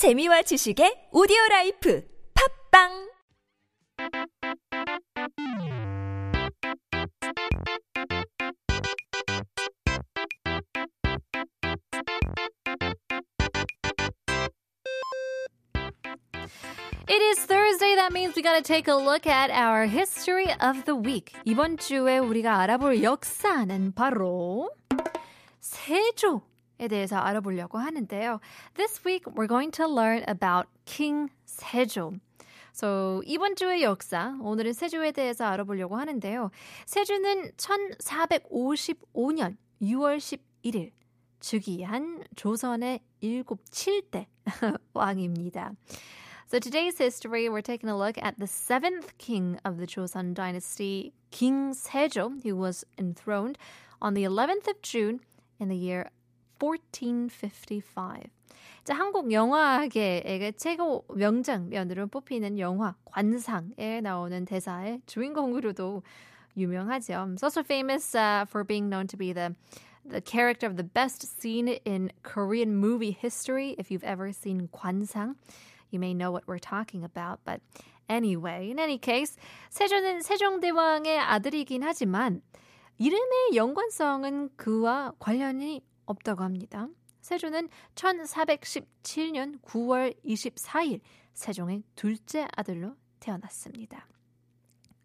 재미와 지식의 오디오 라이프 팝빵 It is Thursday. That means we gotta take a look at our history of the week. 이번 주에 우리가 알아볼 역사는 바로 세조에 대해서 알아보려고 하는데요. This week we're going to learn about King 세조. So, 이번 주의 역사, 오늘은 세조에 대해서 알아보려고 하는데요. 세조는 1455년 6월 11일 즉위한 조선의 7, 7대 왕입니다. So today's history, we're taking a look at the seventh king of the Joseon dynasty, King Sejo, who was enthroned on the 11th of June in the year 1455. 자, 한국 영화계의 최고 명장면으로 뽑히는 영화 관상에 나오는 대사의 주인공으로도 유명하죠. It's also famous uh, for being known to be the the character of the best scene in Korean movie history. If you've ever seen 관상, you may know what we're talking about. But anyway, in any case, 세조는 세종대왕의 아들이긴 하지만 이름의 연관성은 그와 관련이 없다고 합니다. 세조는 1417년 9월 24일 세종의 둘째 아들로 태어났습니다.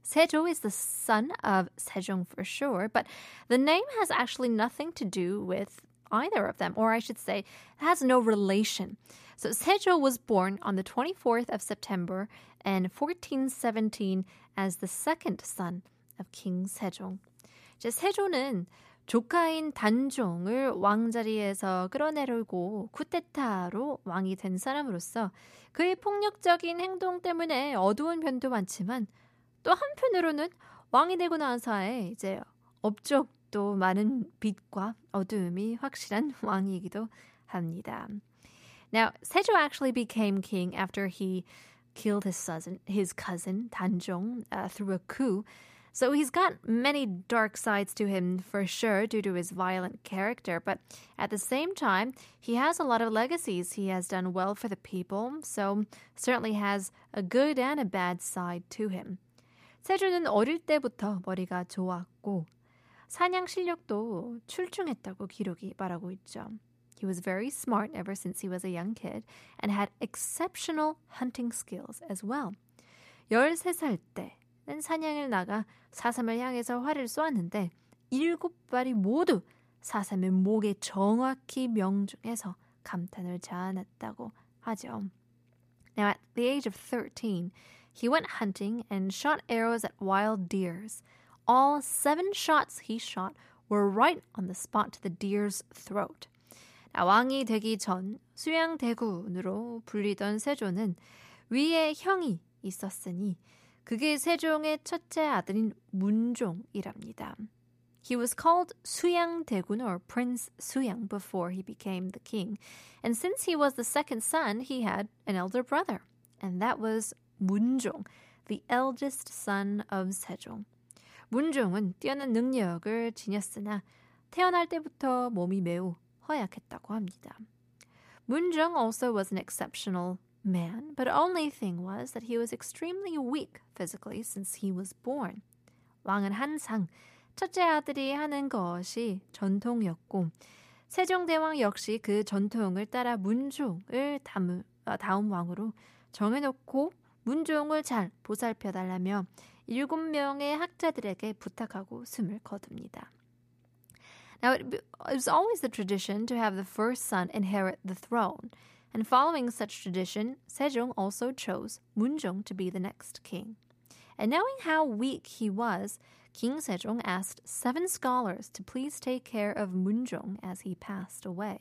Sejo is the son of Sejong for sure, but the name has actually nothing to do with either of them, or I should say, has no relation. So Sejo was born on the 24th of September in 1417 as the second son of King Sejong. 이제 세조는 조카인 단종을 왕자리에서 끌어내려고 쿠데타로 왕이 된 사람으로서 그의 폭력적인 행동 때문에 어두운 면도 많지만 또 한편으로는 왕이 되고 나서의 이제 업적도 많은 빛과 어두움이 확실한 왕이기도 합니다. Now, Sejo actually became king after he killed his cousin, his cousin Danjong uh, through a coup. So he's got many dark sides to him for sure due to his violent character, but at the same time, he has a lot of legacies. He has done well for the people, so certainly has a good and a bad side to him. 세조는 어릴 때부터 머리가 좋았고 사냥 실력도 출중했다고 기록이 말하고 있죠. He was very smart ever since he was a young kid and had exceptional hunting skills as well. 13살 때 는 사냥을 나가 사슴을 향해서 활을 쏘았는데 일곱 발이 모두 사슴의 목에 정확히 명중해서 감탄을 자아냈다고 하죠. Now at the age of 13, he went hunting and shot arrows at wild deers. All seven shots he shot were right on the spot to the deer's throat. 왕이 되기 전 수양대군으로 불리던 세조는 위에 형이 있었으니 그게 세종의 첫째 아들인 문종이랍니다. He was called 수양대군 or Prince Suyang before he became the king. And since he was the second son, he had an elder brother. And that was 문종, the eldest son of 세종. 문종은 뛰어난 능력을 지녔으나 태어날 때부터 몸이 매우 허약했다고 합니다. 문종 also was an exceptional man, but only thing was that he was extremely weak physically since he was born. 왕은 항상 첫째 아들이 하는 것이 전통이었고 세종대왕 역시 그 전통을 따라 문종을 다음, 다음 왕으로 정해놓고 문종을 잘 보살펴 달라며 일곱 명의 학자들에게 부탁하고 숨을 거둡니다. Now, it, it was always the tradition to have the first son inherit the throne, and following such tradition, Sejong also chose Munjong to be the next king. And knowing how weak he was, King Sejong asked seven scholars to please take care of Munjong as he passed away.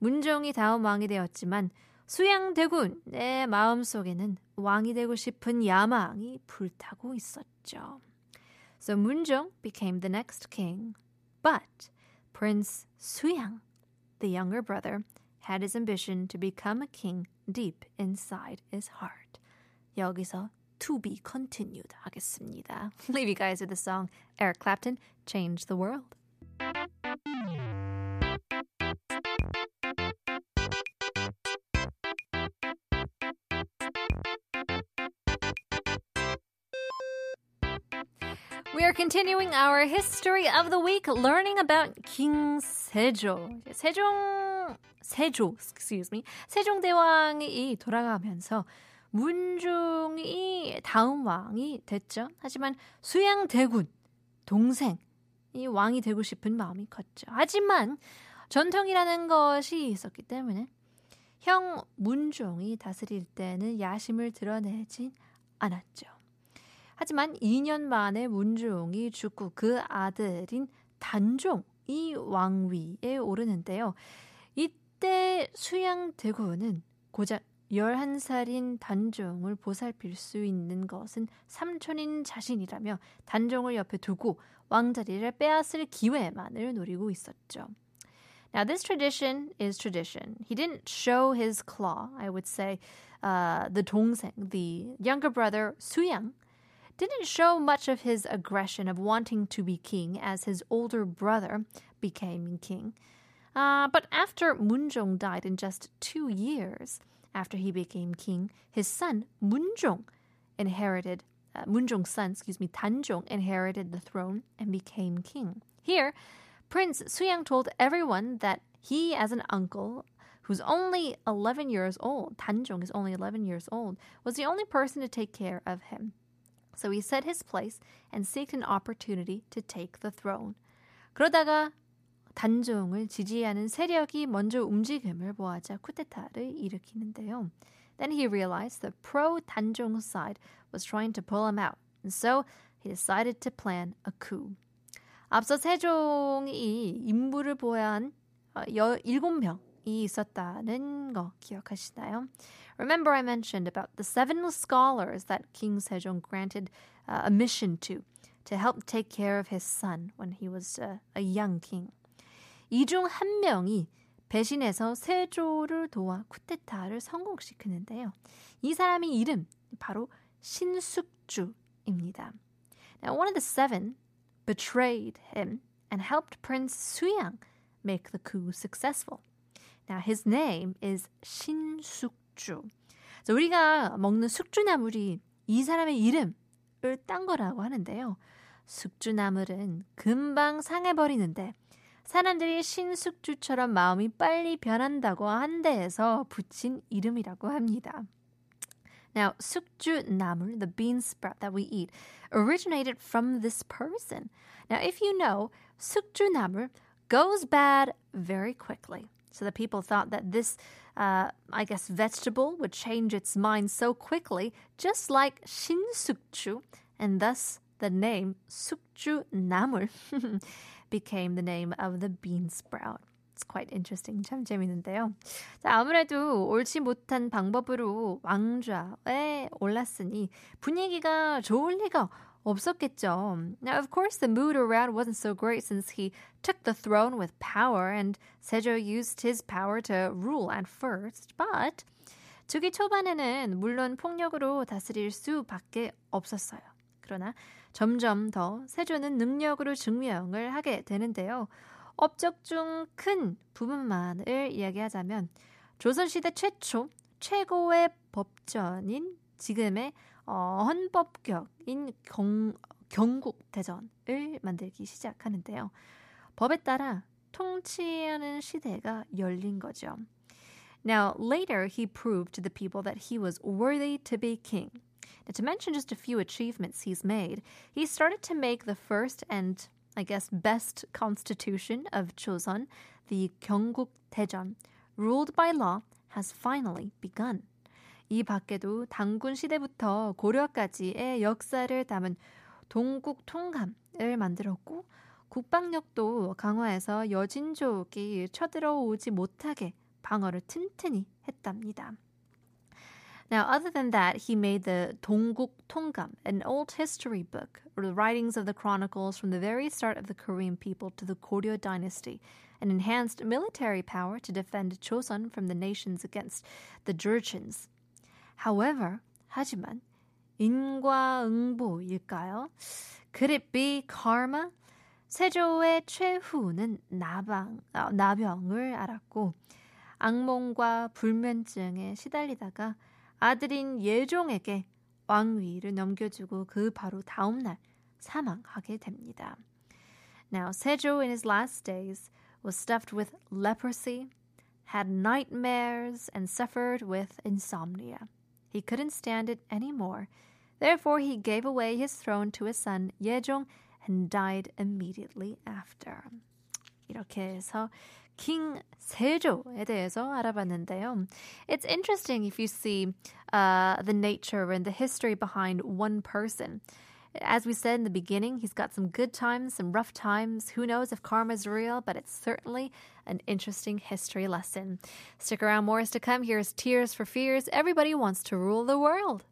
문종이 다음 왕이 되었지만 수양대군의 마음속에는 왕이 되고 싶은 야망이 불타고 있었죠. So Munjong became the next king, but Prince Suyang, the younger brother, had his ambition to become a king deep inside his heart. 여기서 to be continued 하겠습니다. Leave you guys with the song Eric Clapton, Change the World. We are continuing our history of the week, learning about King Sejong. Sejong 세조, excuse me. 세종대왕이 돌아가면서 문종이 다음 왕이 됐죠. 하지만 수양대군 동생 이 왕이 되고 싶은 마음이 컸죠. 하지만 전통이라는 것이 있었기 때문에 형 문종이 다스릴 때는 야심을 드러내진 않았죠. 하지만 2년 만에 문종이 죽고 그 아들인 단종 이 왕위에 오르는데요. 이때 수양대군은 고작 11살인 단종을 보살필 수 있는 것은 삼촌인 자신이라며 단종을 옆에 두고 왕자리를 빼앗을 기회만을 노리고 있었죠. Now, this tradition is tradition. He didn't show his claw, I would say. Uh, the Dongseng, the younger brother, Suyang, didn't show much of his aggression of wanting to be king as his older brother became king. Uh, but after Munjong died in just two years after he became king, his son, Munjong, inherited, uh, Munjong's son, excuse me, Tanjong, inherited the throne and became king. Here, Prince Suyang told everyone that he, as an uncle, who's only 11 years old, Tanjong is only 11 years old, was the only person to take care of him. So he set his place and sought an opportunity to take the throne. 그러다가 단종을 지지하는 세력이 먼저 움직임을 보아자 쿠데타를 일으키는데요. Then he realized the pro-단종 side was trying to pull him out, and so he decided to plan a coup. 앞서 세종이 임무를 보한 7명 이 있었다는 거 기억하시나요? Remember I mentioned about the seven scholars that King Sejong granted uh, a mission to to help take care of his son when he was uh, a young king. 이 중 한 명이 배신해서 세조를 도와 쿠데타를 성공시키는데요. 이 사람의 이름 바로 신숙주입니다. Now one of the seven betrayed him and helped Prince Suyang make the coup successful. Now his name is 신숙주. 자, 우리가 먹는 숙주나물이 이 사람의 이름을 딴 거라고 하는데요. 숙주나물은 금방 상해버리는데 사람들이 신숙주처럼 마음이 빨리 변한다고 한 데에서 붙인 이름이라고 합니다. Now, sukju namul, the bean sprout that we eat, originated from this person. Now, if you know, sukju namul goes bad very quickly. So the people thought that this, uh, I guess, vegetable would change its mind so quickly, just like shinsukju, and thus the name sukju namul became the name of the bean sprout. It's quite interesting. 참 재밌는데요. 자, 아무래도 옳지 못한 방법으로 왕좌에 올랐으니 분위기가 좋을 리가 없었겠죠. Now, of course, the mood around wasn't so great since he took the throne with power and Sejo used his power to rule at first. But 주기 초반에는 물론 폭력으로 다스릴 수밖에 없었어요. 그러나 점점 더 세조는 능력으로 증명을 하게 되는데요. 업적 중 큰 부분만을 이야기하자면 조선시대 최초 최고의 법전인 지금의 어, 헌법격인 경, 경국대전을 만들기 시작하는데요. 법에 따라 통치하는 시대가 열린 거죠. Now, later he proved to the people that he was worthy to be king. Now, to mention just a few achievements he's made, he started to make the first and I guess, best constitution of Joseon, the Daejeon, ruled by law, has finally begun. 이 밖에도 당군 시대부터 고려까지의 역사를 담은 동국 통감을 만들었고 국방력도 강화해서 여진족이 쳐들어오지 못하게 방어를 튼튼히 했답니다. Now, other than that, he made the Dongguk Tonggam, an old history book, or the writings of the chronicles from the very start of the Korean people to the Goryeo dynasty, and enhanced military power to defend Chosun from the nations against the Jurchens. However, 하지만 인과응보일까요? Could it be karma? 세조의 최후는 나방, 아, 나병을 앓았고 악몽과 불면증에 시달리다가 아들인 예종에게 왕위를 넘겨주고 그 바로 다음 날 사망하게 됩니다. Now, Sejo in his last days was stuffed with leprosy, had nightmares, and suffered with insomnia. He couldn't stand it anymore. Therefore, he gave away his throne to his son Yejong and died immediately after. 이렇게 해서 킹 세조에 대해서 알아봤는데요. It's interesting if you see uh, the nature and the history behind one person. As we said in the beginning, he's got some good times, some rough times. Who knows if karma is real, but it's certainly an interesting history lesson. Stick around, more is to come. Here's Tears for Fears. Everybody wants to rule the world.